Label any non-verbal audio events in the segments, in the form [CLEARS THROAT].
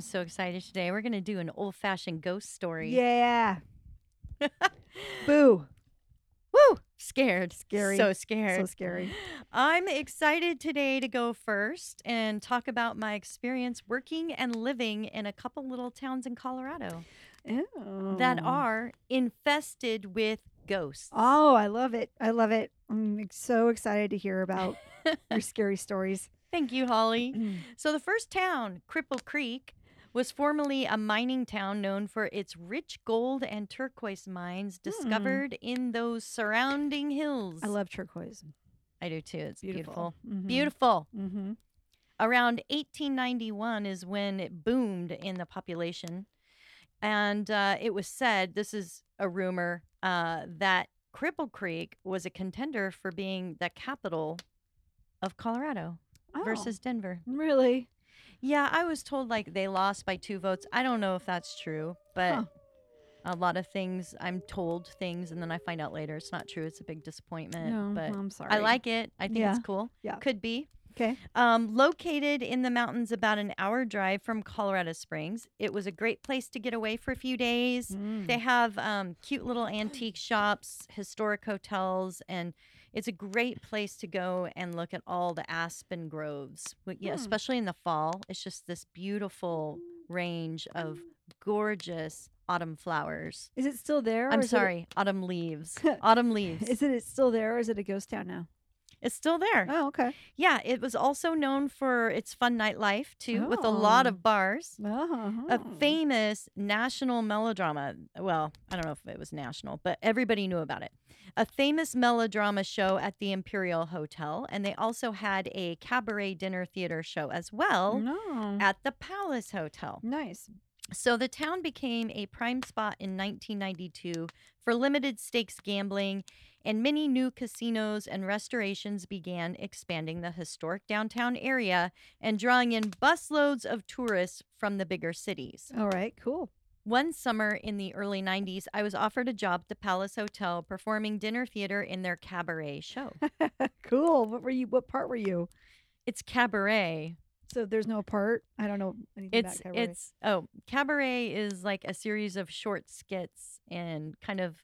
I'm so excited today. We're going to do an old fashioned ghost story. Yeah. [LAUGHS] Boo. Woo! Scared. Scary. So scared. So scary. I'm excited today to go first and talk about my experience working and living in a couple little towns in Colorado Ew. that are infested with ghosts. Oh, I love it. I love it. I'm so excited to hear about your [LAUGHS] scary stories. Thank you, Holly. [CLEARS THROAT] So, the first town, Cripple Creek, was formerly a mining town known for its rich gold and turquoise mines discovered in those surrounding hills. I love turquoise. I do too. It's beautiful. Beautiful. Mhm. Beautiful. Mm-hmm. Around 1891 is when it boomed in the population. And uh, it was said, this is a rumor, uh, that Cripple Creek was a contender for being the capital of Colorado versus Denver. Oh, really? Yeah, I was told like they lost by two votes. I don't know if that's true, but Huh. a lot of things I'm told things and then I find out later it's not true. It's a big disappointment. No, but I'm sorry. I like it. I think Yeah. it's cool. Yeah. Could be. Okay. Um, located in the mountains about an hour drive from Colorado Springs, it was a great place to get away for a few days. Mm. They have um, cute little antique shops, historic hotels, and it's a great place to go and look at all the aspen groves. Yeah, Hmm. especially in the fall, it's just this beautiful range of gorgeous autumn flowers. Is it still there? or I'm is it- sorry, autumn leaves. [LAUGHS] autumn leaves. Is it still there or is it a ghost town now? It's still there. Oh, okay. Yeah, it was also known for its fun nightlife too, with a lot Oh. of bars. Oh. A uh-huh. famous national melodrama. Well, I don't know if it was national, but everybody knew about it. A famous melodrama show at the Imperial Hotel, and they also had a cabaret dinner theater show as well No. at the Palace Hotel. Nice. So the town became a prime spot in 1992 for limited stakes gambling, and many new casinos and restorations began expanding the historic downtown area and drawing in busloads of tourists from the bigger cities. All right. Cool. One summer in the early 90s, I was offered a job at the Palace Hotel performing dinner theater in their cabaret show. [LAUGHS] cool. What were you? What part were you? it's cabaret. So there's no part. I don't know anything It's about cabaret. it's oh, cabaret is like a series of short skits and kind of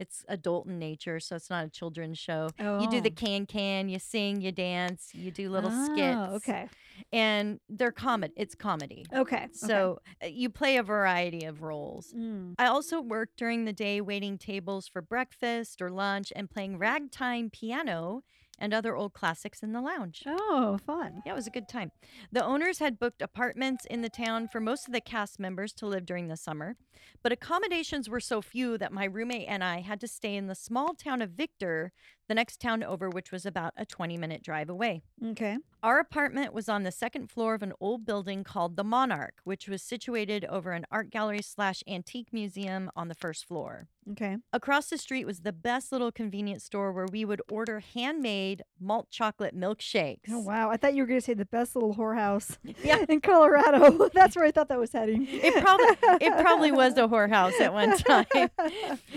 it's adult in nature, so it's not a children's show. You do the Oh. can can, you sing, you dance, you do little Oh, skits. Okay. And they're comedy. It's comedy. Okay. So uh, you play a variety of roles. Mm. I also worked during the day waiting tables for breakfast or lunch and playing ragtime piano and other old classics in the lounge. Oh, fun. Yeah, it was a good time. The owners had booked apartments in the town for most of the cast members to live during the summer, but accommodations were so few that my roommate and I had to stay in the small town of Victor, the next town over, which was about a 20 minute drive away. Okay. Our apartment was on the second floor of an old building called the Monarch, which was situated over an art gallery slash antique museum on the first floor. Okay. Across the street was the best little convenience store where we would order handmade malt chocolate milkshakes. Oh wow! I thought you were going to say the best little whorehouse [LAUGHS] Yeah. in Colorado. [LAUGHS] That's where I thought that was heading. It probably it probably was a [LAUGHS] whorehouse at one time.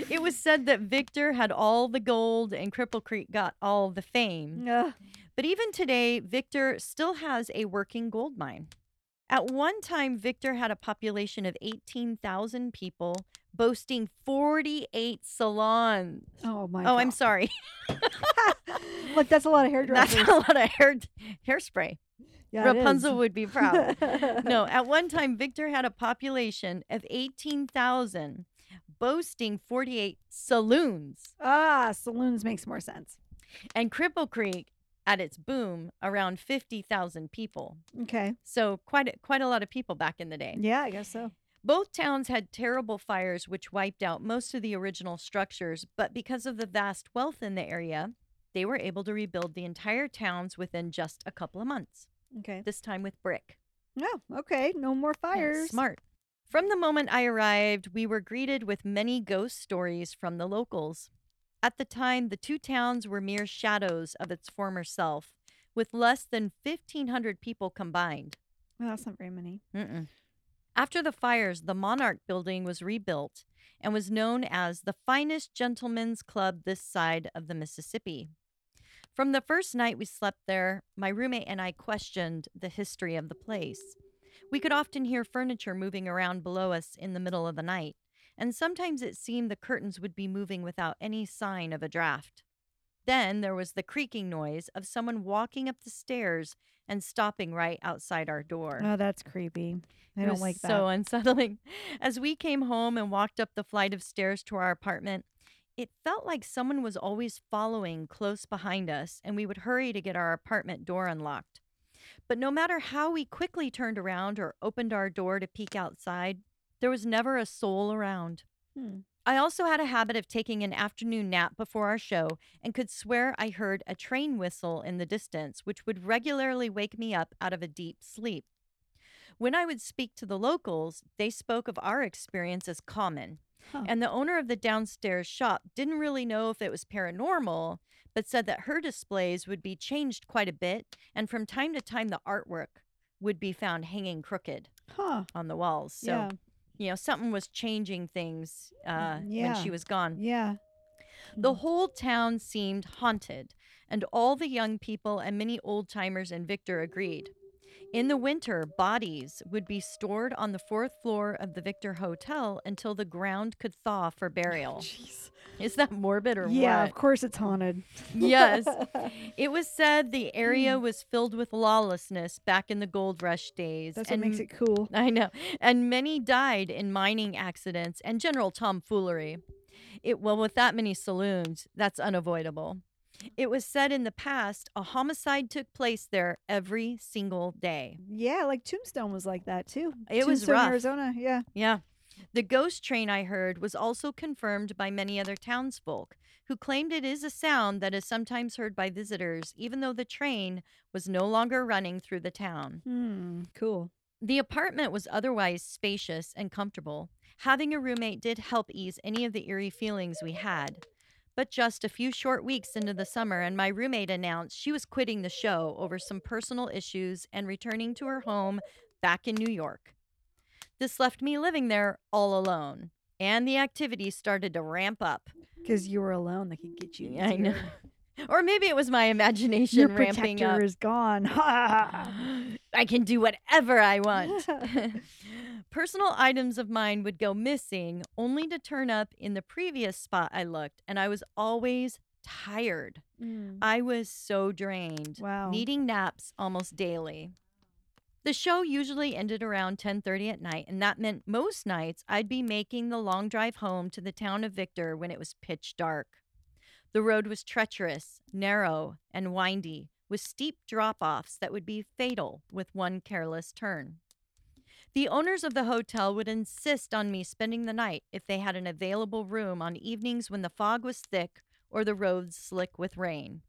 It was said that Victor had all the gold and Cripple Creek got all the fame. Ugh. But even today, Victor still has a working gold mine. At one time, Victor had a population of 18,000 people, boasting 48 salons. oh my. Oh, I'm sorry. [LAUGHS] Look, that's a lot of hair [LAUGHS] That's a lot of hair hairspray. yeah. Rapunzel would be proud. no, [LAUGHS] at one time, Victor had a population of 18,000, boasting 48 saloons. Ah, saloons makes more sense. And Cripple Creek, at its boom, around 50,000 people. Okay. So quite a, quite a lot of people back in the day. Yeah, I guess so. Both towns had terrible fires which wiped out most of the original structures, but because of the vast wealth in the area, they were able to rebuild the entire towns within just a couple of months, Okay. this time with brick. Oh, okay. No more Yeah, fires. smart. From the moment I arrived, we were greeted with many ghost stories from the locals. At the time, the two towns were mere shadows of its former self, with less than 1,500 people combined. Well, that's not very many. Mm-mm. After the fires, the Monarch building was rebuilt and was known as the finest gentlemen's club this side of the Mississippi. From the first night we slept there, my roommate and I questioned the history of the place. We could often hear furniture moving around below us in the middle of the night, and sometimes it seemed the curtains would be moving without any sign of a draft. Then there was the creaking noise of someone walking up the stairs and stopping right outside our door. Oh, that's creepy. I It don't like that. so unsettling. [LAUGHS] As we came home and walked up the flight of stairs to our apartment, it felt like someone was always following close behind us, and we would hurry to get our apartment door unlocked. But no matter how we quickly turned around or opened our door to peek outside, there was never a soul around. Hmm. I also had a habit of taking an afternoon nap before our show and could swear I heard a train whistle in the distance, which would regularly wake me up out of a deep sleep. When I would speak to the locals, they spoke of our experience as common. Huh. And the owner of the downstairs shop didn't really know if it was paranormal, but said that her displays would be changed quite a bit, and from time to time the artwork would be found hanging crooked Huh. on the walls. So, yeah. you know, something was changing things uh, when she was gone. Yeah. The whole town seemed haunted, and all the young people and many old timers in Victor agreed. In the winter, bodies would be stored on the fourth floor of the Victor Hotel until the ground could thaw for [LAUGHS] burial. Jeez. Is that morbid or Yeah, what? of course it's haunted. Yes. [LAUGHS] It was said the area hmm. was filled with lawlessness back in the gold rush days. That's what makes it cool. I know. And many died in mining accidents and general tomfoolery. It well with that many saloons, that's unavoidable. It was said in the past a homicide took place there every single day. Yeah, like Tombstone was like that too. It was Tombstone, rough. Arizona. Yeah. Yeah. The ghost train I heard was also confirmed by many other townsfolk who claimed it is a sound that is sometimes heard by visitors, even though the train was no longer running through the town. Hmm. Cool. The apartment was otherwise spacious and comfortable. Having a roommate did help ease any of the eerie feelings we had. But just a few short weeks into the summer, and my roommate announced she was quitting the show over some personal issues and returning to her home back in New York. This left me living there all alone, and the activity started to ramp up. Because you were alone, they could get you. Yeah, I know. [LAUGHS] Or maybe it was my imagination Your ramping protector up. is gone. [LAUGHS] I can do whatever I want. [LAUGHS] [LAUGHS] Personal items of mine would go missing only to turn up in the previous spot I looked, and I was always tired. Mm. I was so drained, Wow. needing naps almost daily. The show usually ended around 10:30 at night, and that meant most nights I'd be making the long drive home to the town of Victor when it was pitch dark. The road was treacherous, narrow, and windy, with steep drop-offs that would be fatal with one careless turn. The owners of the hotel would insist on me spending the night if they had an available room on evenings when the fog was thick or the roads slick with rain.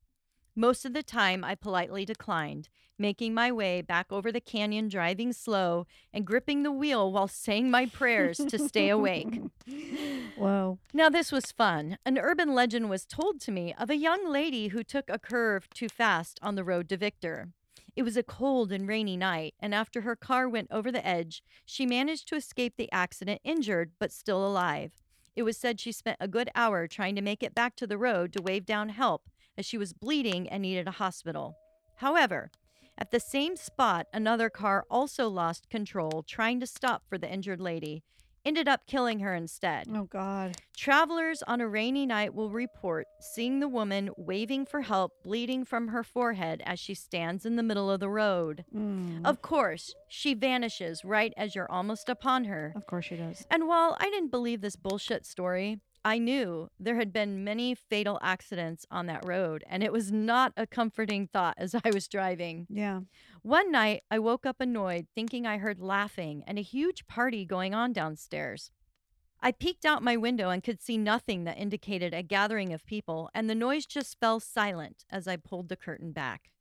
Most of the time, I politely declined, making my way back over the canyon, driving slow and gripping the wheel while saying my prayers to stay awake. [LAUGHS] Whoa. Now, this was fun. An urban legend was told to me of a young lady who took a curve too fast on the road to Victor. It was a cold and rainy night, and after her car went over the edge, she managed to escape the accident injured but still alive. It was said she spent a good hour trying to make it back to the road to wave down help as she was bleeding and needed a hospital. However, at the same spot, another car also lost control trying to stop for the injured lady, ended up killing her instead. Oh God. Travelers on a rainy night will report seeing the woman waving for help, bleeding from her forehead as she stands in the middle of the road. Mm. Of course, she vanishes right as you're almost upon her. Of course she does. And while I didn't believe this bullshit story, I knew there had been many fatal accidents on that road, and it was not a comforting thought as I was driving. Yeah. One night, I woke up annoyed, thinking I heard laughing and a huge party going on downstairs. I peeked out my window and could see nothing that indicated a gathering of people, and the noise just fell silent as I pulled the curtain back.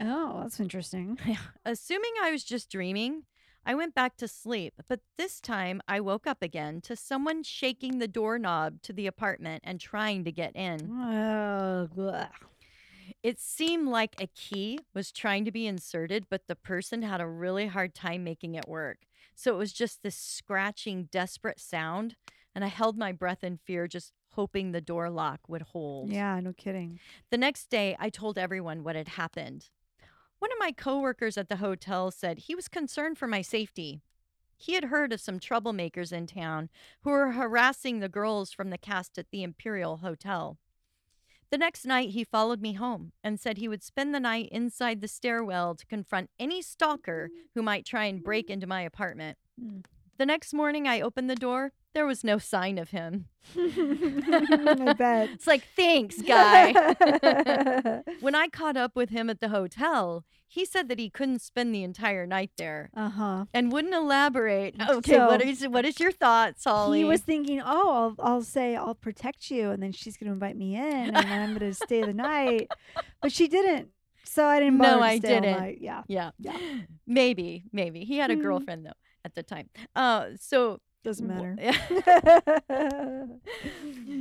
Oh, that's interesting. [LAUGHS] Assuming I was just dreaming, I went back to sleep, but this time I woke up again to someone shaking the doorknob to the apartment and trying to get in. It seemed like a key was trying to be inserted, but the person had a really hard time making it work. So it was just this scratching, desperate sound. And I held my breath in fear, just hoping the door lock would hold. yeah, no kidding. The next day, I told everyone what had happened. One of my coworkers at the hotel said he was concerned for my safety. He had heard of some troublemakers in town who were harassing the girls from the cast at the Imperial Hotel. The next night, he followed me home and said he would spend the night inside the stairwell to confront any stalker who might try and break into my apartment. Mm. The next morning, I opened the door. There was no sign of him. [LAUGHS] I bet. It's like, thanks, guy. [LAUGHS] when I caught up with him at the hotel, he said that he couldn't spend the entire night there uh huh. and wouldn't elaborate. Okay, what So- is what is your thoughts, Holly? He was thinking, oh, I'll, I'll say I'll protect you, and then she's going to invite me in, and then I'm going to stay the night. But she didn't, so I didn't. No, I didn't. Yeah, yeah, Yeah. [GASPS] maybe, maybe he had a Mhm. girlfriend though at the time. Uh, so doesn't matter. [LAUGHS]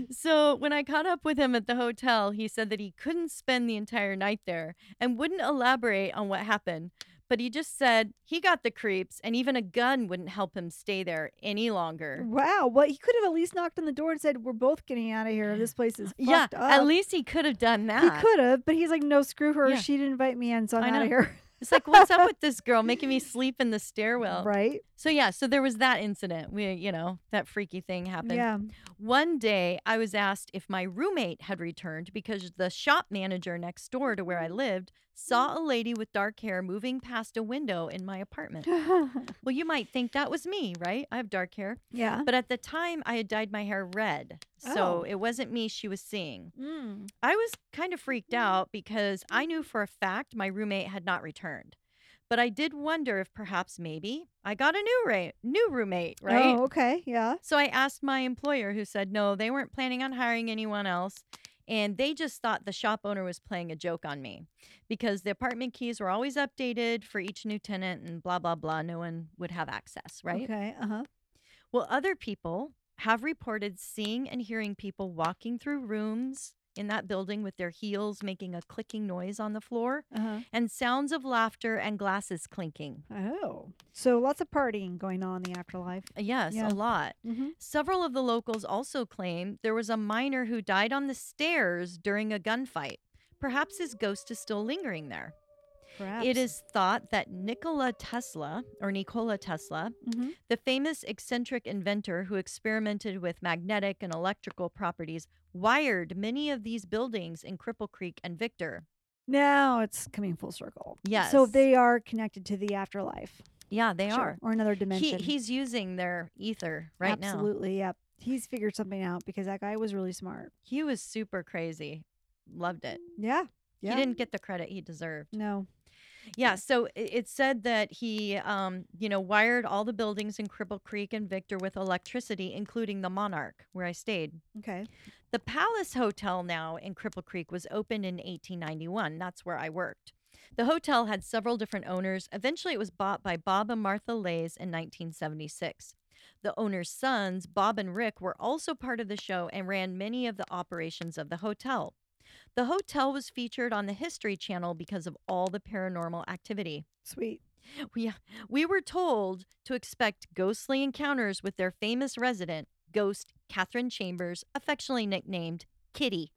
[LAUGHS] so when I caught up with him at the hotel, he said that he couldn't spend the entire night there and wouldn't elaborate on what happened. But he just said he got the creeps, and even a gun wouldn't help him stay there any longer. wow. Well, he could have at least knocked on the door and said, "We're both getting out of here. This [GASPS] place is Yeah, up." at least he could have done that. he could have, but he's like, "No, screw her. Yeah. She didn't invite me in, so I'm out of here." It's like, what's up with [LAUGHS] this girl making me sleep in the stairwell? right? So yeah, so there was that incident. We, you know, that freaky thing happened. Yeah. One day, I was asked if my roommate had returned because the shop manager next door to where I lived saw a lady with dark hair moving past a window in my apartment. [LAUGHS] Well, you might think that was me, right? I have dark hair. yeah. But at the time, I had dyed my hair red. So Oh. it wasn't me she was seeing. Mm. I was kind of freaked out because I knew for a fact my roommate had not returned. But I did wonder if perhaps maybe I got a new ra- new roommate, right? Oh, okay. Yeah. So I asked my employer who said no, they weren't planning on hiring anyone else and they just thought the shop owner was playing a joke on me because the apartment keys were always updated for each new tenant and blah blah blah no one would have access, right? Okay. Uh huh. Well, other people have reported seeing and hearing people walking through rooms in that building with their heels making a clicking noise on the floor Uh huh. and sounds of laughter and glasses clinking. Oh, so lots of partying going on in the afterlife. Uh, Yes, Yeah. a lot. Mm-hmm. Several of the locals also claim there was a miner who died on the stairs during a gunfight. Perhaps his ghost is still lingering there. Perhaps It is thought that Nikola Tesla, or Nikola Tesla, Mm-hmm. the famous eccentric inventor who experimented with magnetic and electrical properties, wired many of these buildings in Cripple Creek and Victor. Now it's coming full circle. Yes. So they are connected to the afterlife. Yeah, they Sure. are. Or another He, dimension. he's using their ether right now. Absolutely. Yep. He's figured something out because that guy was really smart. He was super crazy. Loved it. Yeah. Yeah. He didn't get the credit he deserved. No. Yeah, so it said that he, um, you know, wired all the buildings in Cripple Creek and Victor with electricity, including the Monarch, where I stayed. Okay. The Palace Hotel now in Cripple Creek was opened in 1891. That's where I worked. The hotel had several different owners. Eventually, it was bought by Bob and Martha Lays in 1976. The owner's sons, Bob and Rick, were also part of the show and ran many of the operations of the hotel. The hotel was featured on the History Channel because of all the paranormal activity. Sweet. We, we were told to expect ghostly encounters with their famous resident, ghost Catherine Chambers, affectionately nicknamed Kitty.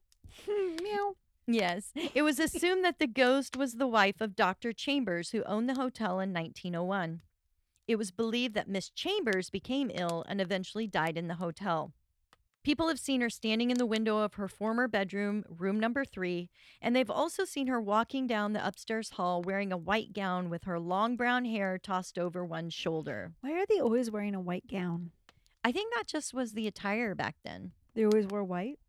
Hmm, meow. Yes, it was assumed that the ghost was the wife of Dr. Chambers, who owned the hotel in 1901. It was believed that Miss Chambers became ill and eventually died in the hotel. People have seen her standing in the window of her former bedroom, room number three, and they've also seen her walking down the upstairs hall wearing a white gown with her long brown hair tossed over one shoulder. Why are they always wearing a white gown? I think that just was the attire back then. They always wear white.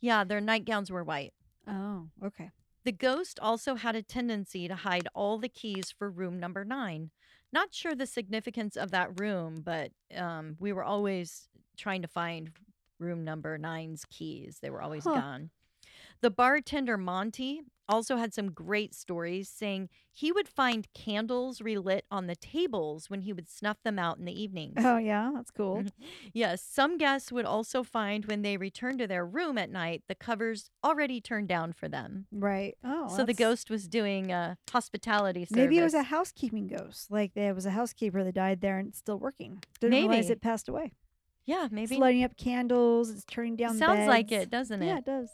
Yeah, their nightgowns were white. Oh, okay. The ghost also had a tendency to hide all the keys for room number nine. Not sure the significance of that room, but um, we were always trying to find room number nine's keys. They were always Huh. gone. The bartender, Monty, also had some great stories saying he would find candles relit on the tables when he would snuff them out in the evenings. Oh yeah, that's cool. Yes, some guests would also find when they returned to their room at night, the covers already turned down for them. Right. Oh, so the ghost was doing uh, hospitality service. Maybe it was a housekeeping ghost. Like there was a housekeeper that died there and it's still working. Didn't realize it passed away. Yeah, maybe. It's lighting up candles. It's turning down. Sounds like it, doesn't it? Yeah, it does.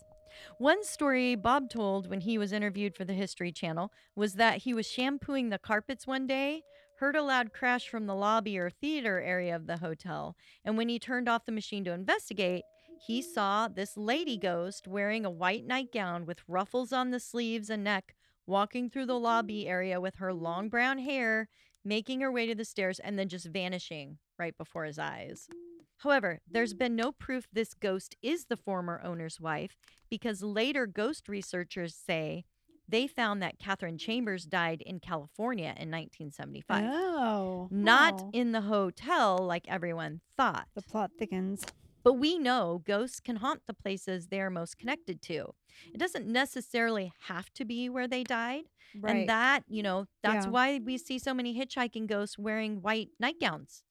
One story Bob told when he was interviewed for the History Channel was that he was shampooing the carpets one day, heard a loud crash from the lobby or theater area of the hotel, and when he turned off the machine to investigate, he saw this lady ghost wearing a white nightgown with ruffles on the sleeves and neck walking through the lobby mm. area with her long brown hair, making her way to the stairs, and then just vanishing right before his eyes. However, there's mm. been no proof this ghost is the former owner's wife because later ghost researchers say they found that Catherine Chambers died in California in 1975, Oh, not in the hotel like everyone thought. the plot thickens. But we know ghosts can haunt the places they are most connected to. It doesn't necessarily have to be where they died. Right. And that, you know, that's Yeah. why we see so many hitchhiking ghosts wearing white nightgowns.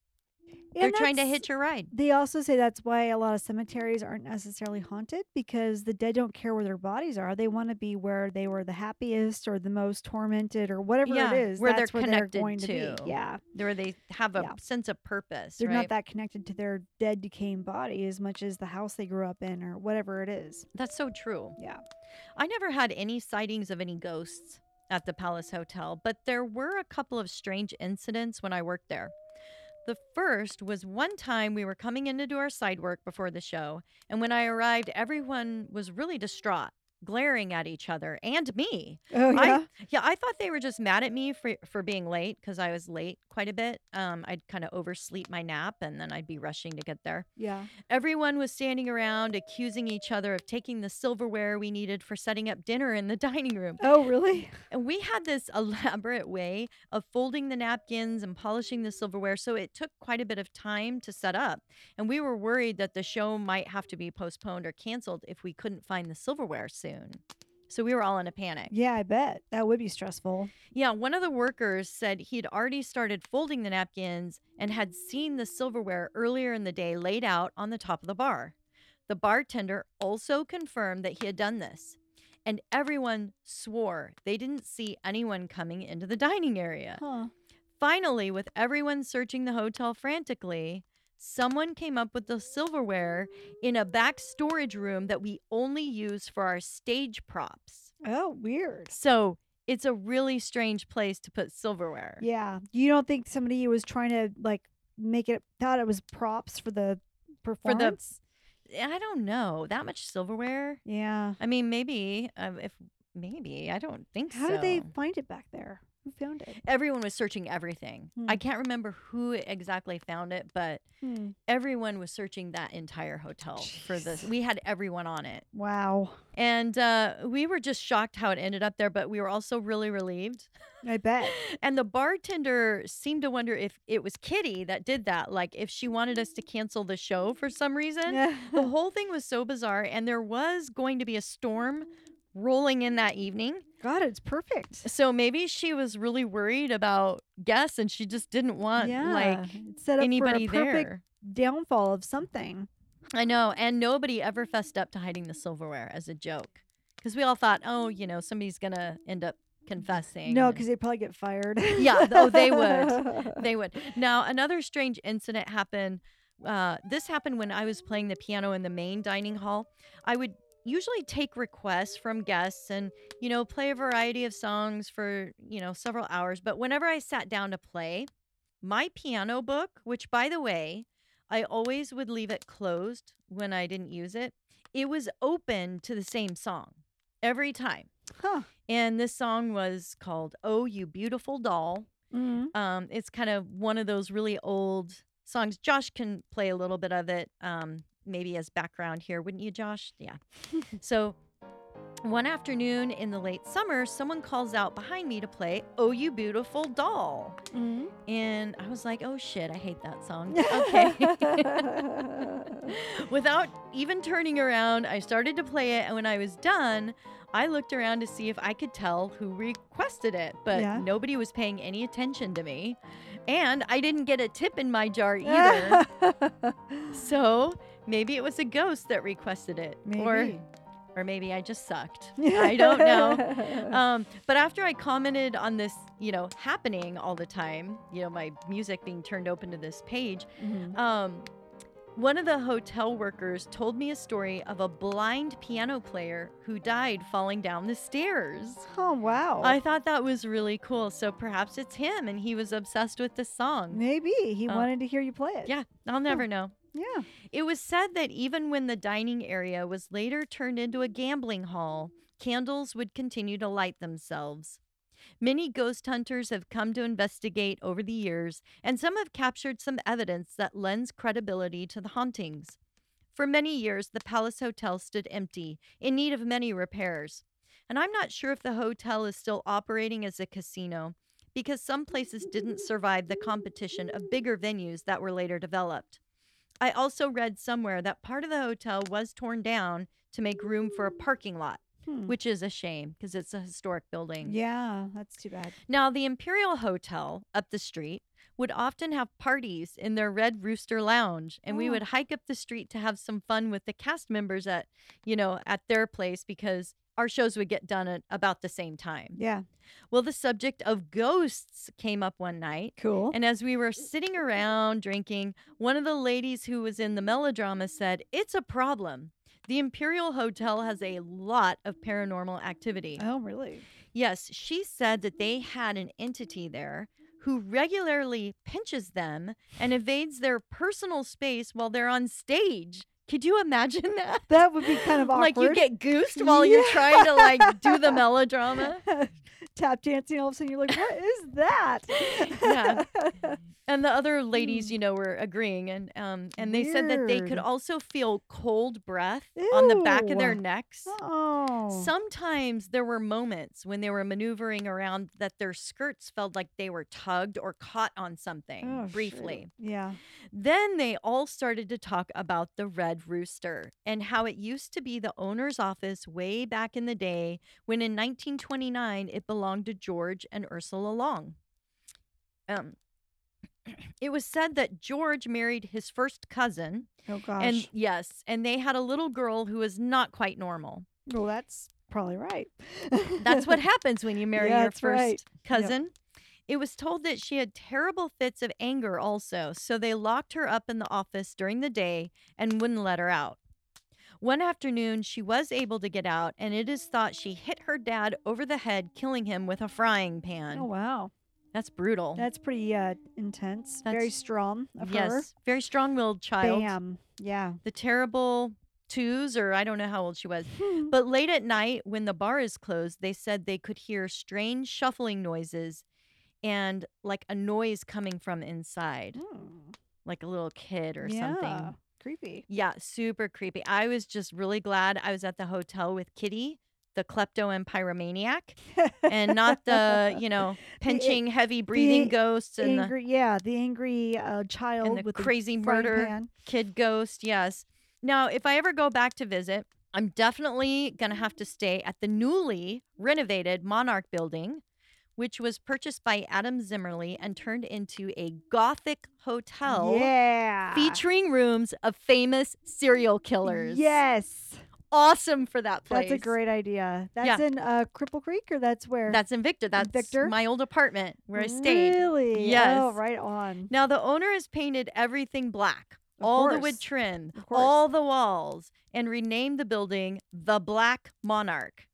They're trying to hitch a ride. They also say that's why a lot of cemeteries aren't necessarily haunted because the dead don't care where their bodies are. They want to be where they were the happiest or the most tormented or whatever Yeah, it is. where they're where connected they're going to, to. be. Yeah, Where they have a Yeah. sense of purpose. they're right? not that connected to their dead, decaying body as much as the house they grew up in or whatever it is. That's so true. Yeah. I never had any sightings of any ghosts at the Palace Hotel, but there were a couple of strange incidents when I worked there. The first was one time we were coming in to do our side work before the show, and when I arrived, everyone was really distraught, glaring at each other and me. Oh I- yeah. Yeah, I thought they were just mad at me for for being late because I was late quite a bit. Um, I'd kind of oversleep my nap, and then I'd be rushing to get there. yeah. Everyone was standing around accusing each other of taking the silverware we needed for setting up dinner in the [LAUGHS] dining room. Oh really? And we had this elaborate way of folding the napkins and polishing the silverware, so it took quite a bit of time to set up. And we were worried that the show might have to be postponed or canceled if we couldn't find the silverware soon. So we were all in a panic. Yeah, I bet that would be stressful. Yeah, one of the workers said he'd already started folding the napkins and had seen the silverware earlier in the day laid out on the top of the bar. The bartender also confirmed that he had done this, and everyone swore they didn't see anyone coming into the dining area. Huh. Finally, with everyone searching the hotel frantically, someone came up with the silverware in a back storage room that we only use for our stage props. Oh, weird. So it's a really strange place to put silverware. Yeah. You don't think somebody was trying to like make it thought it was props for the performance? I don't know. That much silverware? yeah. I mean, maybe uh, if maybe I don't think How so. How did they find it back there? Who found it? Everyone was searching everything. I Hmm. can't remember who exactly found it, but Hmm. everyone was searching that entire hotel for this. We had everyone on it, Wow. and uh, we were just shocked how it ended up there. But we were also really relieved. I bet. [LAUGHS] And the bartender seemed to wonder if it was Kitty that did that, like if she wanted us to cancel the show for some reason. the [LAUGHS] whole thing was so bizarre, and there was going to be a storm rolling in that evening. God, it's perfect. So maybe she was really worried about guests and she just didn't want yeah. like set up anybody for a perfect there. downfall of something. I know. And nobody ever fessed up to hiding the silverware as a joke. Because we all thought, oh, you know, somebody's going to end up confessing. No, because they'd probably get fired. Yeah, oh, they would. [LAUGHS] they would. Now, another strange incident happened. Uh, this happened when I was playing the piano in the main dining hall. I would usually take requests from guests and, you know, play a variety of songs for, you know, several hours. But whenever I sat down to play, my piano book, which by the way, I always would leave it closed when I didn't use it, it was open to the same song every time. Huh. And this song was called Oh You Beautiful Doll. Mhm. Um, it's kind of one of those really old songs. Josh can play a little bit of it, um, maybe as background here, wouldn't you, Josh? Yeah. so one afternoon in the late summer, someone calls out behind me to play Oh You Beautiful Doll. Mhm. And I was like, oh shit, I hate that song. [LAUGHS] Okay. [LAUGHS] Without even turning around, I started to play it. And when I was done, I looked around to see if I could tell who requested it, but Yeah. nobody was paying any attention to me. And I didn't get a tip in my jar [LAUGHS] either. so maybe it was a ghost that requested it. Or Maybe. or maybe I just sucked. [LAUGHS] I don't know. Um, but after I commented on this, you know, happening all the time, you know, my music being turned open to this page, Mhm. um, one of the hotel workers told me a story of a blind piano player who died falling down the stairs. Oh wow. I thought that was really cool. So perhaps it's him and he was obsessed with the song. Maybe he Uh, wanted to hear you play it. Yeah, I'll never know. Yeah. It was said that even when the dining area was later turned into a gambling hall, candles would continue to light themselves. Many ghost hunters have come to investigate over the years, and some have captured some evidence that lends credibility to the hauntings. For many years, the Palace Hotel stood empty, in need of many repairs. And I'm not sure if the hotel is still operating as a casino, because some places didn't survive the competition of bigger venues that were later developed. I also read somewhere that part of the hotel was torn down to make room for a parking lot, Hmm. which is a shame because it's a historic building. Yeah, that's too bad. Now, the Imperial Hotel up the street would often have parties in their Red Rooster Lounge, and we Oh. would hike up the street to have some fun with the cast members at, you know, at their place because our shows would get done at about the same time. Yeah. Well, the subject of ghosts came up one night. Cool. And as we were sitting around drinking, one of the ladies who was in the melodrama said, It's a problem. The Imperial Hotel has a lot of paranormal activity. oh, really? Yes, she said that they had an entity there who regularly pinches them and invades their personal space while they're on stage. Could you imagine [LAUGHS] that? That would be kind of awkward. [LAUGHS] Like you get goosed while you're trying to like do the [LAUGHS] melodrama. tap dancing. All of a sudden, you're like, "What is that?" Yeah. And the other ladies, you know, were agreeing, and um, and they said that they could also feel cold breath on the back of their necks. oh. Sometimes there were moments when they were maneuvering around that their skirts felt like they were tugged or caught on something Oh, briefly. Yeah. Then they all started to talk about the Red Rooster and how it used to be the owner's office way back in the day when in 1929 it belonged to George and Ursula Long. Um, [CLEARS THROAT] it was said that George married his first cousin, Oh gosh. and yes, and they had a little girl who was not quite normal. well, that's probably right. That's what [LAUGHS] happens when you marry Yeah, your first right. cousin. It was told that she had terrible fits of anger also, so they locked her up in the office during the day and wouldn't let her out. One afternoon, she was able to get out, and it is thought she hit her dad over the head, killing him with a frying pan. Oh wow. That's brutal. That's pretty uh, intense. Very strong of yes, her. very strong-willed child. Bam. Yeah. The terrible twos, or I don't know how old she was. [LAUGHS] But late at night, when the bar is closed, they said they could hear strange shuffling noises and like a noise coming from inside, Hmm. like a little kid or yeah. something. Creepy. Yeah, super creepy. I was just really glad I was at the hotel with Kitty, the klepto and pyromaniac, and not the, you [LAUGHS] know, pinching, heavy breathing the ghosts and the, yeah, the angry uh, child the with crazy the murder pan. kid ghost. Yes. Now, if I ever go back to visit, I'm definitely going to have to stay at the newly renovated Monarch building, which was purchased by Adam Zimmerli and turned into a Gothic hotel Yeah. featuring rooms of famous serial killers. Yes. Awesome for that place. That's a great idea. That's Yeah. in uh, Cripple Creek, or that's where? That's in Victor. That's Victor? my old apartment where I stayed. Really? Oh, Yes. right on. Now the owner has painted everything black, Of all the wood trim, all the walls, and renamed the building the Black Monarch.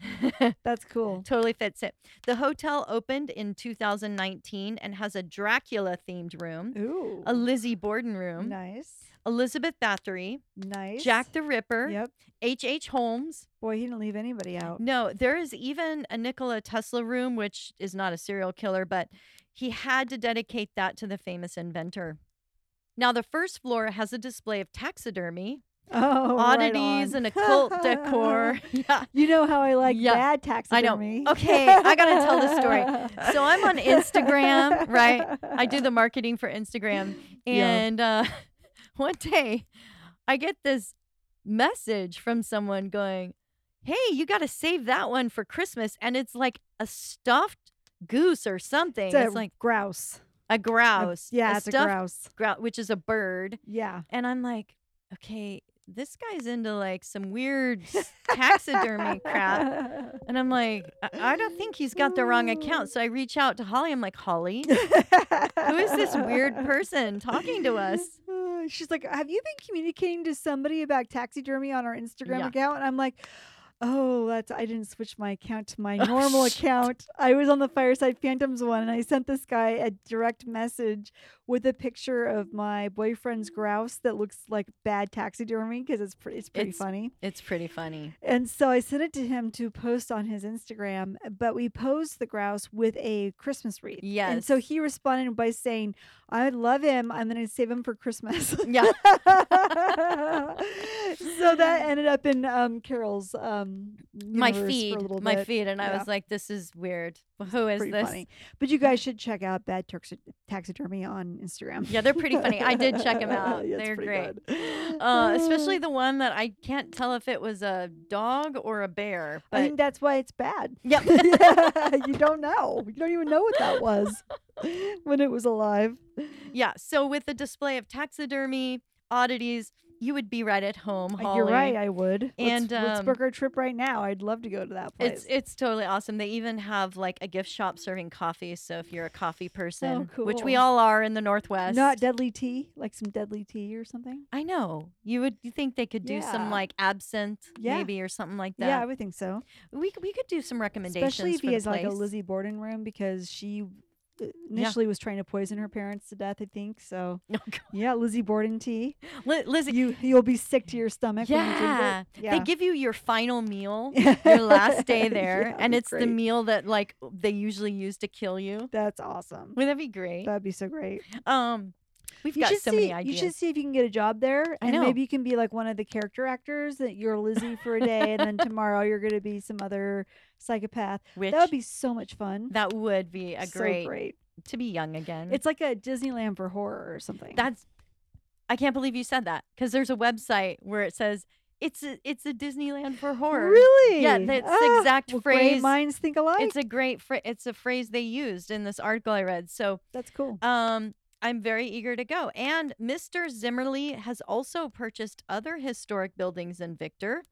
[LAUGHS] That's cool. totally fits it. The hotel opened in 2019 and has a Dracula themed room, Ooh. a Lizzie Borden room, Nice. Elizabeth Bathory, Nice. Jack the Ripper, Yep. H.H. H. Holmes. Boy, he didn't leave anybody out. No, there is even a Nikola Tesla room, which is not a serial killer, but he had to dedicate that to the famous inventor. Now, the first floor has a display of taxidermy, Oh, right oddities, on. and occult decor. [LAUGHS] [LAUGHS] Yeah. You know how I like Yeah, bad I know. taxidermy. Okay, I gotta tell the story. [LAUGHS] So I'm on Instagram, right? I do the marketing for Instagram. Yeah. And uh, one day I get this message from someone going, "Hey, you got to save that one for Christmas." And it's like a stuffed goose or something. It's, It's, a like grouse. a A- grouse. yeah, it's a stuffed grouse. which is a bird. Yeah. And I'm like, okay, this guy's into like some weird taxidermy crap. [LAUGHS] And I'm like, I, I don't think he's got the wrong account. So I reach out to Holly. I'm like, Holly, who is this weird person talking to us? [LAUGHS] She's like, Have you been communicating to somebody about taxidermy on our Instagram Yeah. account? And I'm like, Oh, that's I didn't switch my account to my [LAUGHS] oh, normal account. I was on the Fireside Phantoms one and I sent this guy a direct message with a picture of my boyfriend's grouse that looks like bad taxidermy because it's pre- it's pretty It's- funny. It's pretty funny. And so I sent it to him to post on his Instagram, but we posed the grouse with a Christmas wreath. And so he responded by saying, I love him. I'm going to save him for Christmas. Yeah. [LAUGHS] so that [LAUGHS] ended up in um, Carol's um, My universe for a feed, my bit. feed. And I was like, this is weird. [LAUGHS] Who is this? funny. But you guys should check out Bad Turks Taxidermy on Instagram. Yeah, they're pretty funny. I did check them [LAUGHS] out. Yeah, They're great. Uh, especially [SIGHS] the one that I can't tell if it was a dog or a bear. I think that's why it's bad. [LAUGHS] Yep. [LAUGHS] you don't know. You don't even know what that was when it was alive. yeah, so with the display of taxidermy oddities, you would be right at home. Uh, You're right. I would. And, let's, let's um, book our trip right now. I'd love to go to that place. It's it's totally awesome. They even have like a gift shop serving coffee. So if you're a coffee person, which we all are in the Northwest, not deadly tea, like some deadly tea or something. I know you would. You think they could do some like absinthe, Yeah. maybe or something like that. Yeah, I would think so. we we could do some recommendations. Especially if he the has like a. Lizzie Borden room because she initially was trying to poison her parents to death. I think so. [LAUGHS] Oh, Yeah, Lizzie Borden tea. Li- Lizzie, You you'll be sick to your stomach. yeah. when you it. they give you your final meal, [LAUGHS] your last day there, Yeah, and it's the meal that like they usually use to kill you. That's awesome. Wouldn't that be great? That'd be so great. Um, we've You got should so see. many ideas. You should see if you can get a job there, I and know. maybe you can be like one of the character actors. That you're Lizzie for a day, and then [LAUGHS] tomorrow you're going to be some other psychopath. Which that would be so much fun. that would be a so great, great. to be young again. It's like a Disneyland for horror or something. That's I can't believe you said that because there's a website where it says it's a, it's a Disneyland for horror. Really? Yeah, that's the Ah, exact well, Great phrase. minds think alike. It's a great phr it's a phrase they used in this article I read. So, That's cool. um I'm very eager to go. And Mr. Zimmerli has also purchased other historic buildings in Victor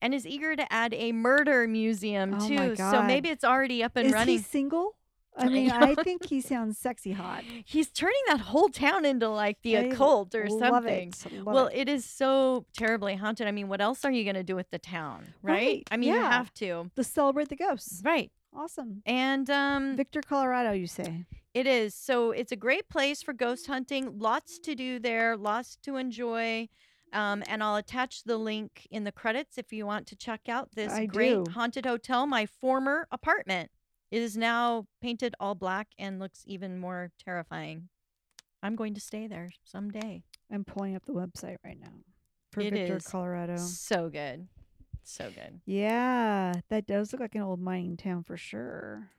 and is eager to add a murder museum Oh too. So maybe it's already up and Is running. he single? I mean. I think [LAUGHS] he sounds sexy hot. He's turning that whole town into like the I occult or something. it. Well, it. it is so terribly haunted. I mean, what else are you going to do with the town, right? Right, I mean, you have to. to celebrate the ghosts. Right. Awesome. And um Victor, Colorado, you say? It is. So it's a great place for ghost hunting. Lots to do there, lots to enjoy. Um, and I'll attach the link in the credits if you want to check out this I great do. haunted hotel, my former apartment. It is now painted all black and looks even more terrifying. I'm going to stay there someday. I'm pulling up the website right now for It Victor, is Colorado. So good. So good. Yeah, that does look like an old mining town for sure.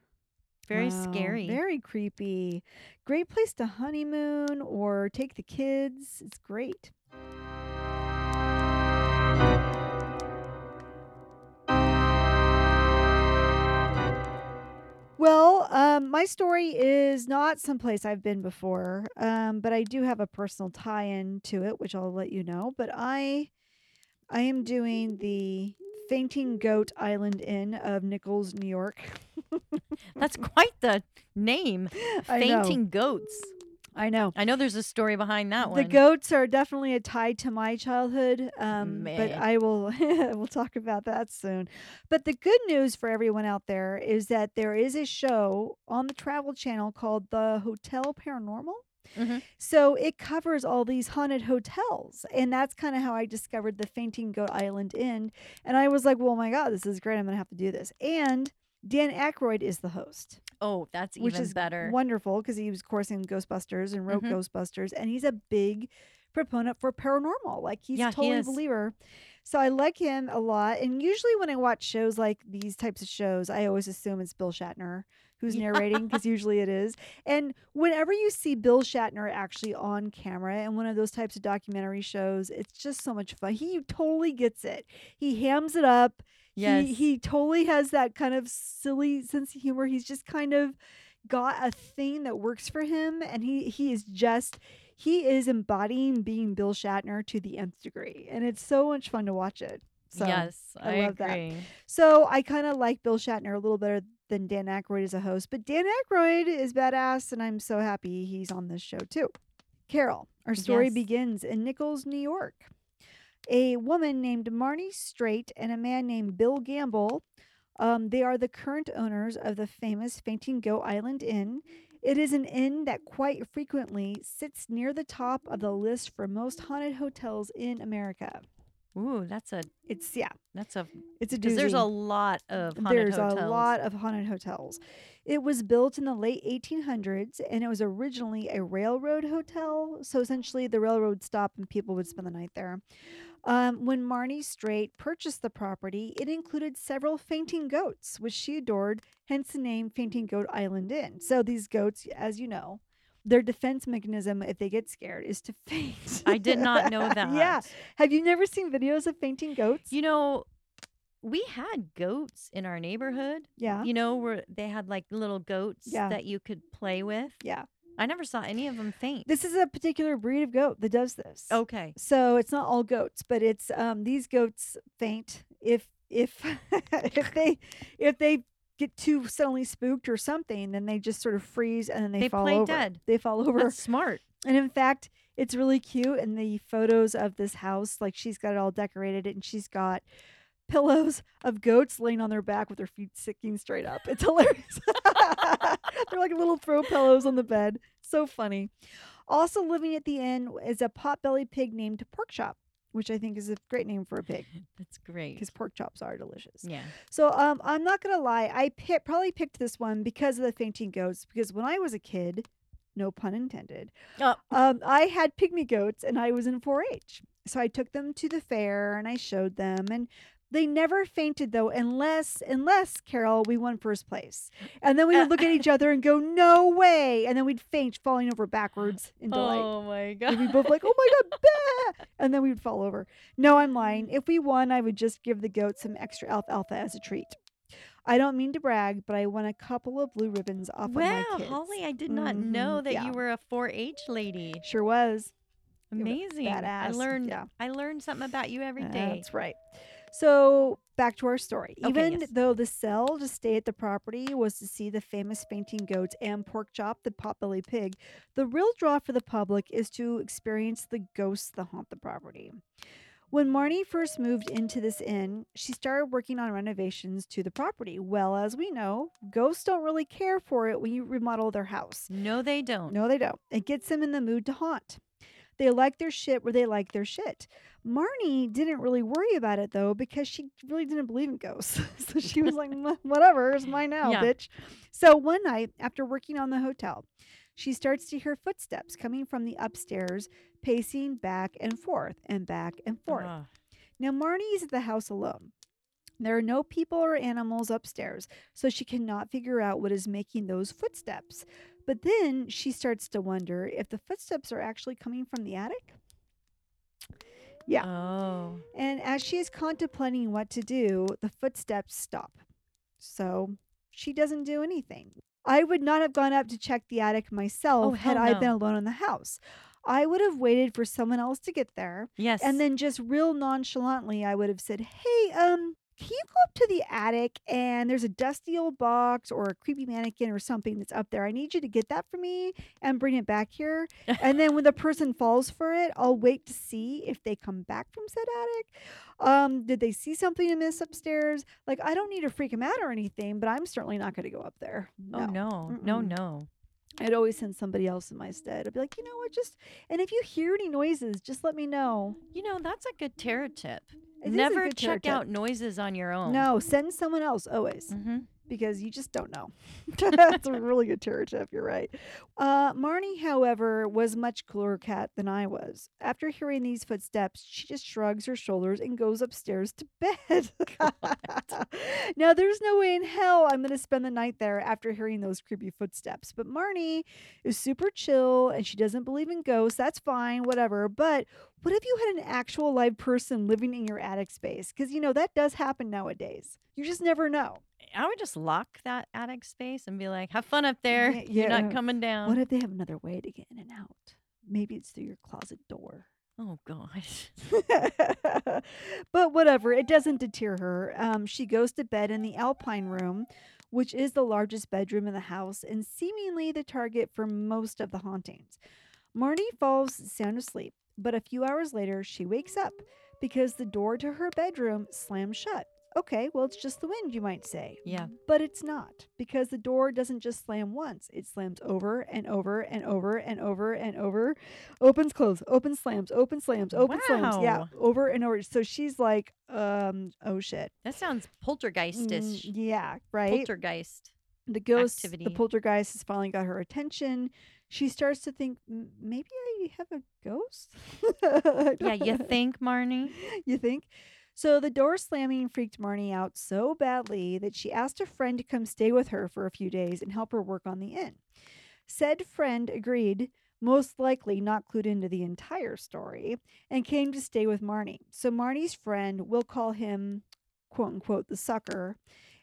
Very Wow, scary. Very creepy. Great place to honeymoon or take the kids. It's great. Well, um, my story is not someplace I've been before, um, but I do have a personal tie-in to it, which I'll let you know. But I, I am doing the Fainting Goat Island Inn of Nichols, New York. [LAUGHS] That's quite the name. Fainting goats. I know. I know there's a story behind that one. The goats are definitely a tie to my childhood, um, but I will [LAUGHS] we'll talk about that soon. But the good news for everyone out there is that there is a show on the Travel Channel called The Hotel Paranormal. Mhm. So it covers all these haunted hotels, and that's kind of how I discovered the Fainting Goat Island Inn. And I was like, "Well, my God, this is great! I'm gonna have to do this." And Dan Aykroyd is the host oh, that's which is better. wonderful because he was, of course, in Ghostbusters and wrote Mhm. Ghostbusters, and he's a big proponent for paranormal. Like he's Yeah, a he totally is. believer. So I like him a lot. And usually when I watch shows like these types of shows, I always assume it's Bill Shatner who's Yeah. narrating because usually it is. And whenever you see Bill Shatner actually on camera in one of those types of documentary shows, it's just so much fun. He totally gets it. He hams it up. Yes. He he totally has that kind of silly sense of humor. He's just kind of got a thing that works for him and he he is just he is embodying being Bill Shatner to the nth degree. And it's so much fun to watch it. So yes, I I, love that. so I kind of like Bill Shatner a little better than Dan Aykroyd as a host, but Dan Aykroyd is badass, and I'm so happy he's on this show too. Carol, our story Yes. begins in Nichols, New York. A woman named Marnie Straight and a man named Bill Gamble. Um, they are the current owners of the famous Fainting Goat Island Inn. It is an inn that quite frequently sits near the top of the list for most haunted hotels in America. Ooh, that's a It's yeah, that's a it's a because there's a lot of haunted There's hotels. a lot of haunted hotels. It was built in the late 1800s and it was originally a railroad hotel. So essentially, the railroad stopped and people would spend the night there. Um, when Marnie Straight purchased the property, it included several fainting goats, which she adored, hence the name Fainting Goat Island Inn. So these goats, as you know, their defense mechanism, if they get scared, is to [LAUGHS] faint. I did not know [LAUGHS] that. yeah. Have you never seen videos of fainting goats? You know, we had goats in our neighborhood. yeah. You know, where they had like little goats Yeah. that you could play with. Yeah. I never saw any of them faint. This is a particular breed of goat that does this. okay. So it's not all goats, but it's um these goats faint if if [LAUGHS] if they if they get too suddenly spooked or something, then they just sort of freeze and then they, They fall play over. dead. They fall [LAUGHS] over. That's smart. And in fact, it's really cute And the photos of this house. Like she's got it all decorated and she's got pillows of goats laying on their back with their feet sticking straight up. It's [LAUGHS] hilarious. [LAUGHS] They're like little throw pillows on the bed. So funny. Also living at the inn is a potbelly pig named Pork Chop, which I think is a great name for a pig That's great. because pork chops are delicious. Yeah. So um, I'm not gonna lie, I probably picked this one because of the fainting goats. Because when I was a kid, no pun intended, Oh. um, I had pygmy goats and I was in 4-H. So I took them to the fair and I showed them, and they never fainted though, unless unless Carol we won first place, and then we would look at each [LAUGHS] other and go, "No way!" and then we'd faint, falling over backwards in delight. Oh my And god. we both like, oh my god, [LAUGHS] bah! and then we would fall over. No, I'm lying. If we won, I would just give the goat some extra alfalfa as a treat. I don't mean to brag, but I won a couple of blue ribbons off of my kids. Wow. Holly, I did not know Mhm, that yeah. you were a 4-H lady. Sure was. Amazing. I learned yeah. I learned something about you every day. That's right. So back to our story. Okay, Even yes. though the sell to stay at the property was to see the famous fainting goats and pork chop, the potbelly pig, the real draw for the public is to experience the ghosts that haunt the property. When Marnie first moved into this inn, she started working on renovations to the property. Well, as we know, ghosts don't really care for it when you remodel their house. No, they don't. No, they don't. It gets them in the mood to haunt. They like their shit where they like their shit. Marnie didn't really worry about it though because she really didn't believe in ghosts. [LAUGHS] so she was like, "Wha- whatever, it's mine [LAUGHS] now, Yeah. bitch. So one night, after working on the hotel, she starts to hear footsteps coming from the upstairs, pacing back and forth and back and forth. Ugh. Now, Marnie is at the house alone. There are no people or animals upstairs, so she cannot figure out what is making those footsteps. But then she starts to wonder if the footsteps are actually coming from the attic. Yeah. Oh. And as she is contemplating what to do, the footsteps stop. So she doesn't do anything. I would not have gone up to check the attic myself Oh, had hell I been alone in the house. I would have waited for someone else to get there Yes. and then just real nonchalantly, I would have said, Hey, um, can you go up to the attic and there's a dusty old box or a creepy mannequin or something that's up there. I need you to get that for me and bring it back here. and then when the person [LAUGHS] falls for it, I'll wait to see if they come back from said attic. Um, did they see something amiss upstairs? Like, I don't need to freak them out or anything, but I'm certainly not going to go up there. Oh no. No, Mm-mm. no. I'd always send somebody else in my stead. I'd be like, you know what, just and if you hear any noises, just let me know. You know, that's a good terror tip. It Never check out noises on your own. No, send someone else always. hmm because you just don't know. [LAUGHS] That's a really good terror tip. You're right. Uh, Marnie, however, was much cooler cat than I was. After hearing these footsteps, she just shrugs her shoulders and goes upstairs to bed. [LAUGHS] now, there's no way in hell I'm going to spend the night there after hearing those creepy footsteps. But Marnie is super chill and she doesn't believe in ghosts. That's fine, whatever. But what if you had an actual live person living in your attic space? Because, you know, that does happen nowadays. You just never know. I would just lock that attic space and be like, "Have fun up there. Yeah, You're yeah. not coming down." What if they have another way to get in and out? Maybe it's through your closet door. oh gosh. [LAUGHS] but whatever, it doesn't deter her. Um, she goes to bed in the Alpine room, which is the largest bedroom in the house and seemingly the target for most of the hauntings. Marty falls sound asleep, but a few hours later, she wakes up because the door to her bedroom slams shut. Okay, well, it's just the wind, you might say. Yeah. But it's not because the door doesn't just slam once, it slams over and over and over and over and over. Opens, close, open, slams, open, slams, open, slams. Yeah, over and over. So she's like, um, oh shit. That sounds poltergeistish. Mm, yeah, right. Poltergeist. the ghost, activity. the poltergeist has finally got her attention. She starts to think, maybe I have a ghost. [LAUGHS] Yeah, you think, Marnie? [LAUGHS] you think? So the door slamming freaked Marnie out so badly that she asked a friend to come stay with her for a few days and help her work on the inn. Said friend agreed, most likely not clued into the entire story, and came to stay with Marnie. So Marnie's friend, we'll call him quote unquote the sucker,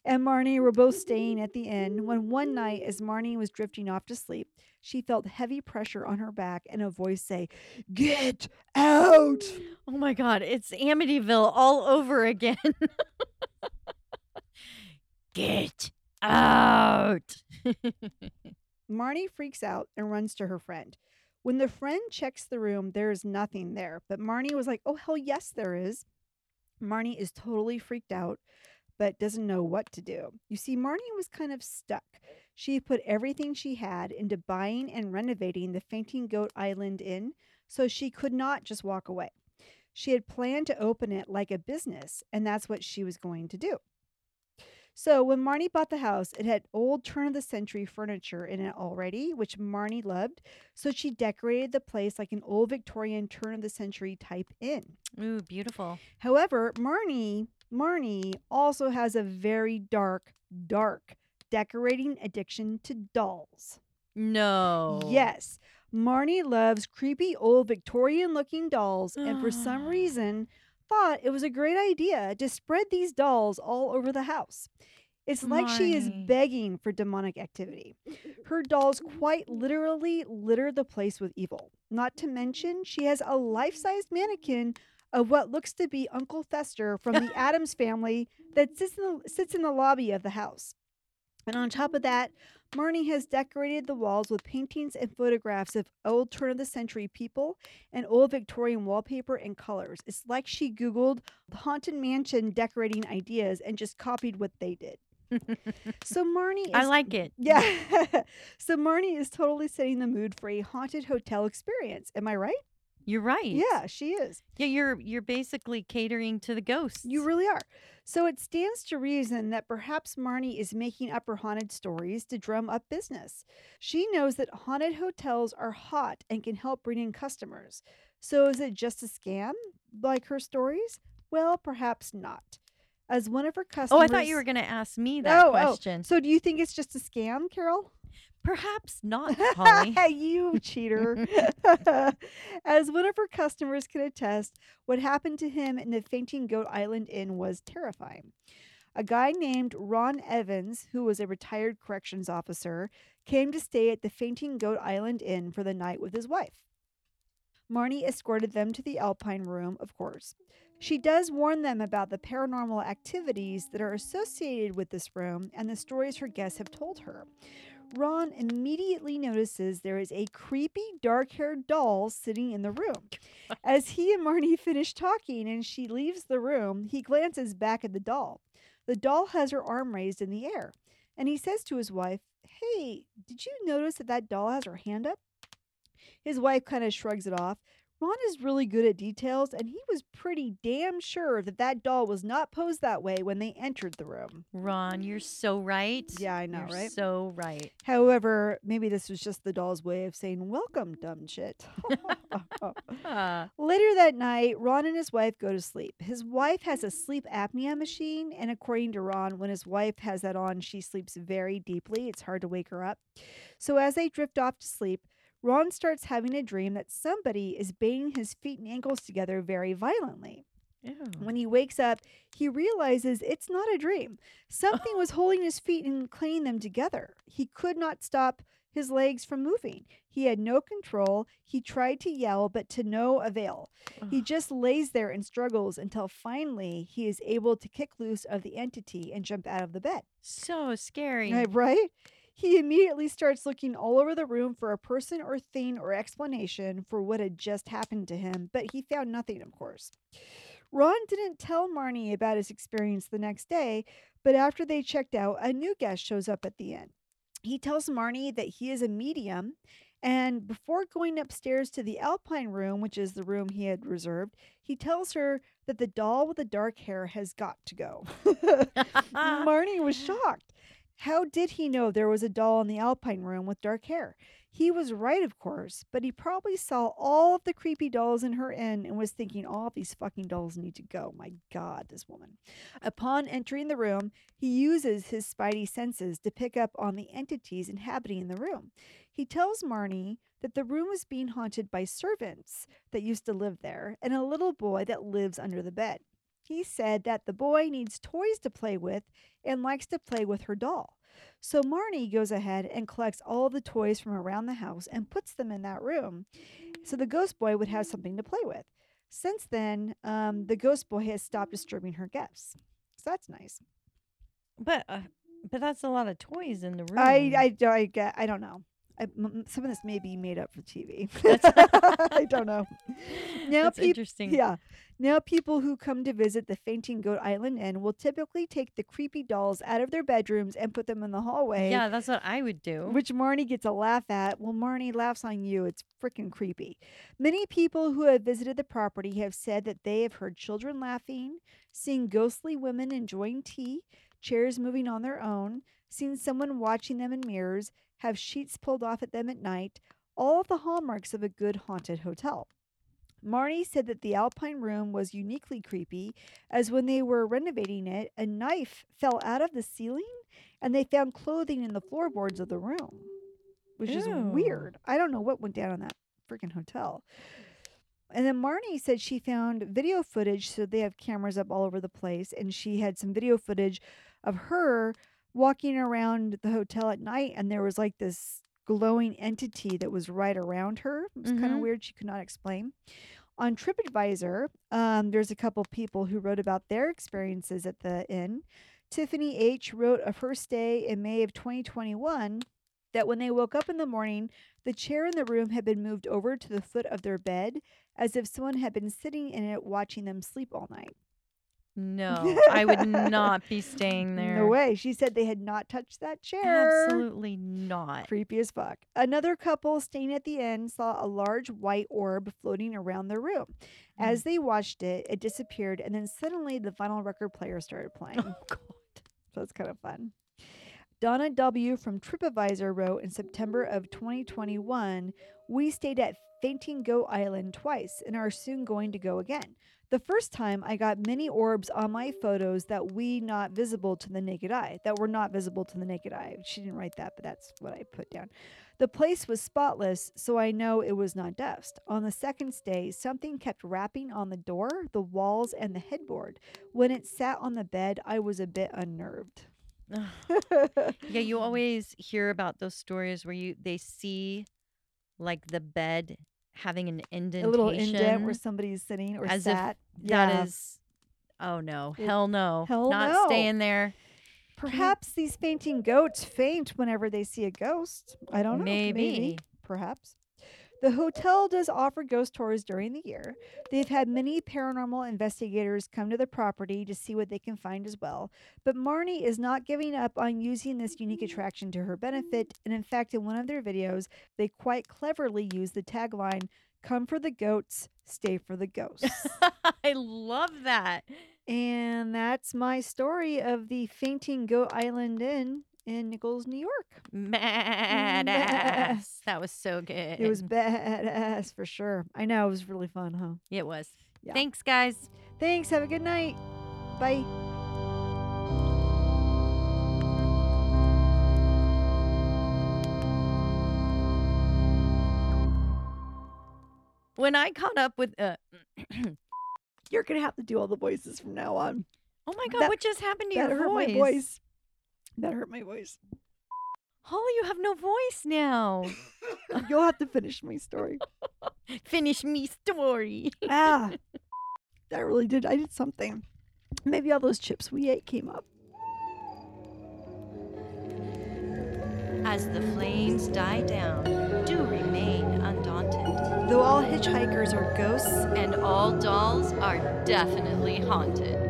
and Marnie were both staying at the inn when one night, as Marnie was drifting off to sleep, she felt heavy pressure on her back and a voice say, Get out! Oh my God, it's Amityville all over again. [LAUGHS] Get out. [LAUGHS] Marnie freaks out and runs to her friend. When the friend checks the room, there is nothing there. But Marnie was like, oh, hell yes, there is. Marnie is totally freaked out, but doesn't know what to do. You see, Marnie was kind of stuck. She put everything she had into buying and renovating the Fainting Goat Island Inn, so she could not just walk away. She had planned to open it like a business, and that's what she was going to do. So when Marnie bought the house, it had old turn of the century furniture in it already, which Marnie loved. So she decorated the place like an old Victorian turn of the century type inn. Ooh, beautiful. However, Marnie, Marnie also has a very dark, dark decorating addiction to dolls. No. Yes. Marnie loves creepy old Victorian looking dolls and for some [GASPS] reason thought it was a great idea to spread these dolls all over the house. It's like she is begging for demonic activity. Her dolls quite literally litter the place with evil. Not to mention, she has a life sized mannequin of what looks to be Uncle Fester from the [LAUGHS] Addams family that sits in, the, sits in the lobby of the house. And on top of that, Marnie has decorated the walls with paintings and photographs of old turn of the century people and old Victorian wallpaper and colors. It's like she Googled Haunted Mansion decorating ideas and just copied what they did. [LAUGHS] So Marnie is I like it. [LAUGHS] yeah. so Marnie is totally setting the mood for a haunted hotel experience. Am I right? You're right. Yeah, she is. Yeah, you're you're basically catering to the ghosts. You really are. So it stands to reason that perhaps Marnie is making up her haunted stories to drum up business. She knows that haunted hotels are hot and can help bring in customers. So is it just a scam like her stories? Well, perhaps not. As one of her customers Oh, I thought you were going to ask me that Oh, oh. question. So do you think it's just a scam, Carol? Perhaps not, Holly. [LAUGHS] you cheater. [LAUGHS] As one of her customers can attest, what happened to him in the Fainting Goat Island Inn was terrifying. A guy named Ron Evans, who was a retired corrections officer, came to stay at the Fainting Goat Island Inn for the night with his wife. Marnie escorted them to the Alpine room, of course. She does warn them about the paranormal activities that are associated with this room and the stories her guests have told her. Ron immediately notices there is a creepy dark haired doll sitting in the room. As he and Marnie [LAUGHS] finish talking and she leaves the room, he glances back at the doll. The doll has her arm raised in the air, and he says to his wife, Hey, did you notice that that doll has her hand up? His wife kind of shrugs it off. Ron is really good at details, and he was pretty damn sure that that doll was not posed that way when they entered the room. Ron, you're so right. Yeah, I know, You're right? So right. However, maybe this was just the doll's way of saying, Welcome, dumb shit. [LAUGHS] [LAUGHS] Later that night, Ron and his wife go to sleep. His wife has a sleep apnea machine, and according to Ron, when his wife has that on, she sleeps very deeply. It's hard to wake her up. So as they drift off to sleep, Ron starts having a dream that somebody is banging his feet and ankles together very violently. ew. When he wakes up, he realizes it's not a dream. Something [LAUGHS] was holding his feet and clanging them together. He could not stop his legs from moving. He had no control. He tried to yell, but to no avail. He just lays there and struggles until finally he is able to kick loose of the entity and jump out of the bed. so scary. Right? He immediately starts looking all over the room for a person or thing or explanation for what had just happened to him, but he found nothing, of course. Ron didn't tell Marnie about his experience the next day, but after they checked out, a new guest shows up at the inn. He tells Marnie that he is a medium, and before going upstairs to the Alpine room, which is the room he had reserved, he tells her that the doll with the dark hair has got to go. [LAUGHS] [LAUGHS] Marnie was shocked. How did he know there was a doll in the Alpine room with dark hair? He was right, of course, but he probably saw all of the creepy dolls in her inn and was thinking, all these fucking dolls need to go. My God, this woman. Upon entering the room, he uses his spidey senses to pick up on the entities inhabiting the room. He tells Marnie that the room is being haunted by servants that used to live there and a little boy that lives under the bed. He said that the boy needs toys to play with and likes to play with her doll. So Marnie goes ahead and collects all the toys from around the house and puts them in that room so the ghost boy would have something to play with. Since then, um, the ghost boy has stopped disturbing her guests. So that's nice. but uh, but that's a lot of toys in the room. I, I, I, get, I don't know. I, m- m- some of this may be made up for TV. [LAUGHS] [LAUGHS] [LAUGHS] I don't know. Now That's peop- interesting. Yeah. Now, people who come to visit the Fainting Goat Island Inn will typically take the creepy dolls out of their bedrooms and put them in the hallway. Yeah, that's what I would do. Which Marnie gets a laugh at. Well, Marnie laughs on you. It's freaking creepy. Many people who have visited the property have said that they have heard children laughing, seen ghostly women enjoying tea, chairs moving on their own, seen someone watching them in mirrors, have sheets pulled off at them at night, all of the hallmarks of a good haunted hotel. Marnie said that the Alpine room was uniquely creepy, as when they were renovating it, a knife fell out of the ceiling and they found clothing in the floorboards of the room, which is Ew. weird. I don't know what went down in that freaking hotel. And then Marnie said she found video footage, so they have cameras up all over the place, and she had some video footage of her walking around the hotel at night, and there was like this glowing entity that was right around her. It was kind of weird. She could not explain. On TripAdvisor, um, there's a couple people who wrote about their experiences at the inn. Tiffany H. wrote of her stay in May of 2021 that when they woke up in the morning, the chair in the room had been moved over to the foot of their bed as if someone had been sitting in it watching them sleep all night. No, I would not be staying [LAUGHS] there. No way. She said they had not touched that chair. Absolutely not. Creepy as fuck. Another couple staying at the inn saw a large white orb floating around their room. Mm. As they watched it, it disappeared, and then suddenly the vinyl record player started [LAUGHS] oh, playing. Oh God. So it's kind of fun. Donna W. from TripAdvisor wrote in September of 2021 We stayed at Fainting Goat Island twice and are soon going to go again. The first time I got many orbs on my photos that we not visible to the naked eye, that were not visible to the naked eye. She didn't write that, but that's what I put down. The place was spotless, so I know it was not dust. On the second stay, something kept rapping on the door, the walls, and the headboard. When it sat on the bed, I was a bit unnerved. Yeah, you [LAUGHS] always hear about those stories where you they see like the bed having an indentation, a little indent where somebody's sitting or as if sat. That is, oh no, It- hell no, hell not no. staying there. Perhaps these fainting goats faint whenever they see a ghost. I don't know. Maybe. Perhaps. The hotel does offer ghost tours during the year. They've had many paranormal investigators come to the property to see what they can find as well. But Marnie is not giving up on using this unique attraction to her benefit. And in fact, in one of their videos, they quite cleverly use the tagline Come for the goats, stay for the ghosts. [LAUGHS] I love that. and that's my story of the Fainting Goat Island Inn in Nichols, New York. Badass. That was so good. It was badass for sure. I know it was really fun, huh? It was. Yeah. Thanks, guys. Thanks. Have a good night. Bye. When I caught up with, uh, [CLEARS THROAT] You're gonna have to do all the voices from now on. oh my god, That- what just happened to your hurt voice? my voice. That hurt my voice. Holly, you have no voice now. [LAUGHS] You'll have to finish my story. [LAUGHS] Finish me story. ah, [LAUGHS] that really did. I did something. Maybe all those chips we ate came up. As the flames die down, do remain undaunted. Though all hitchhikers are ghosts, And all dolls are definitely haunted.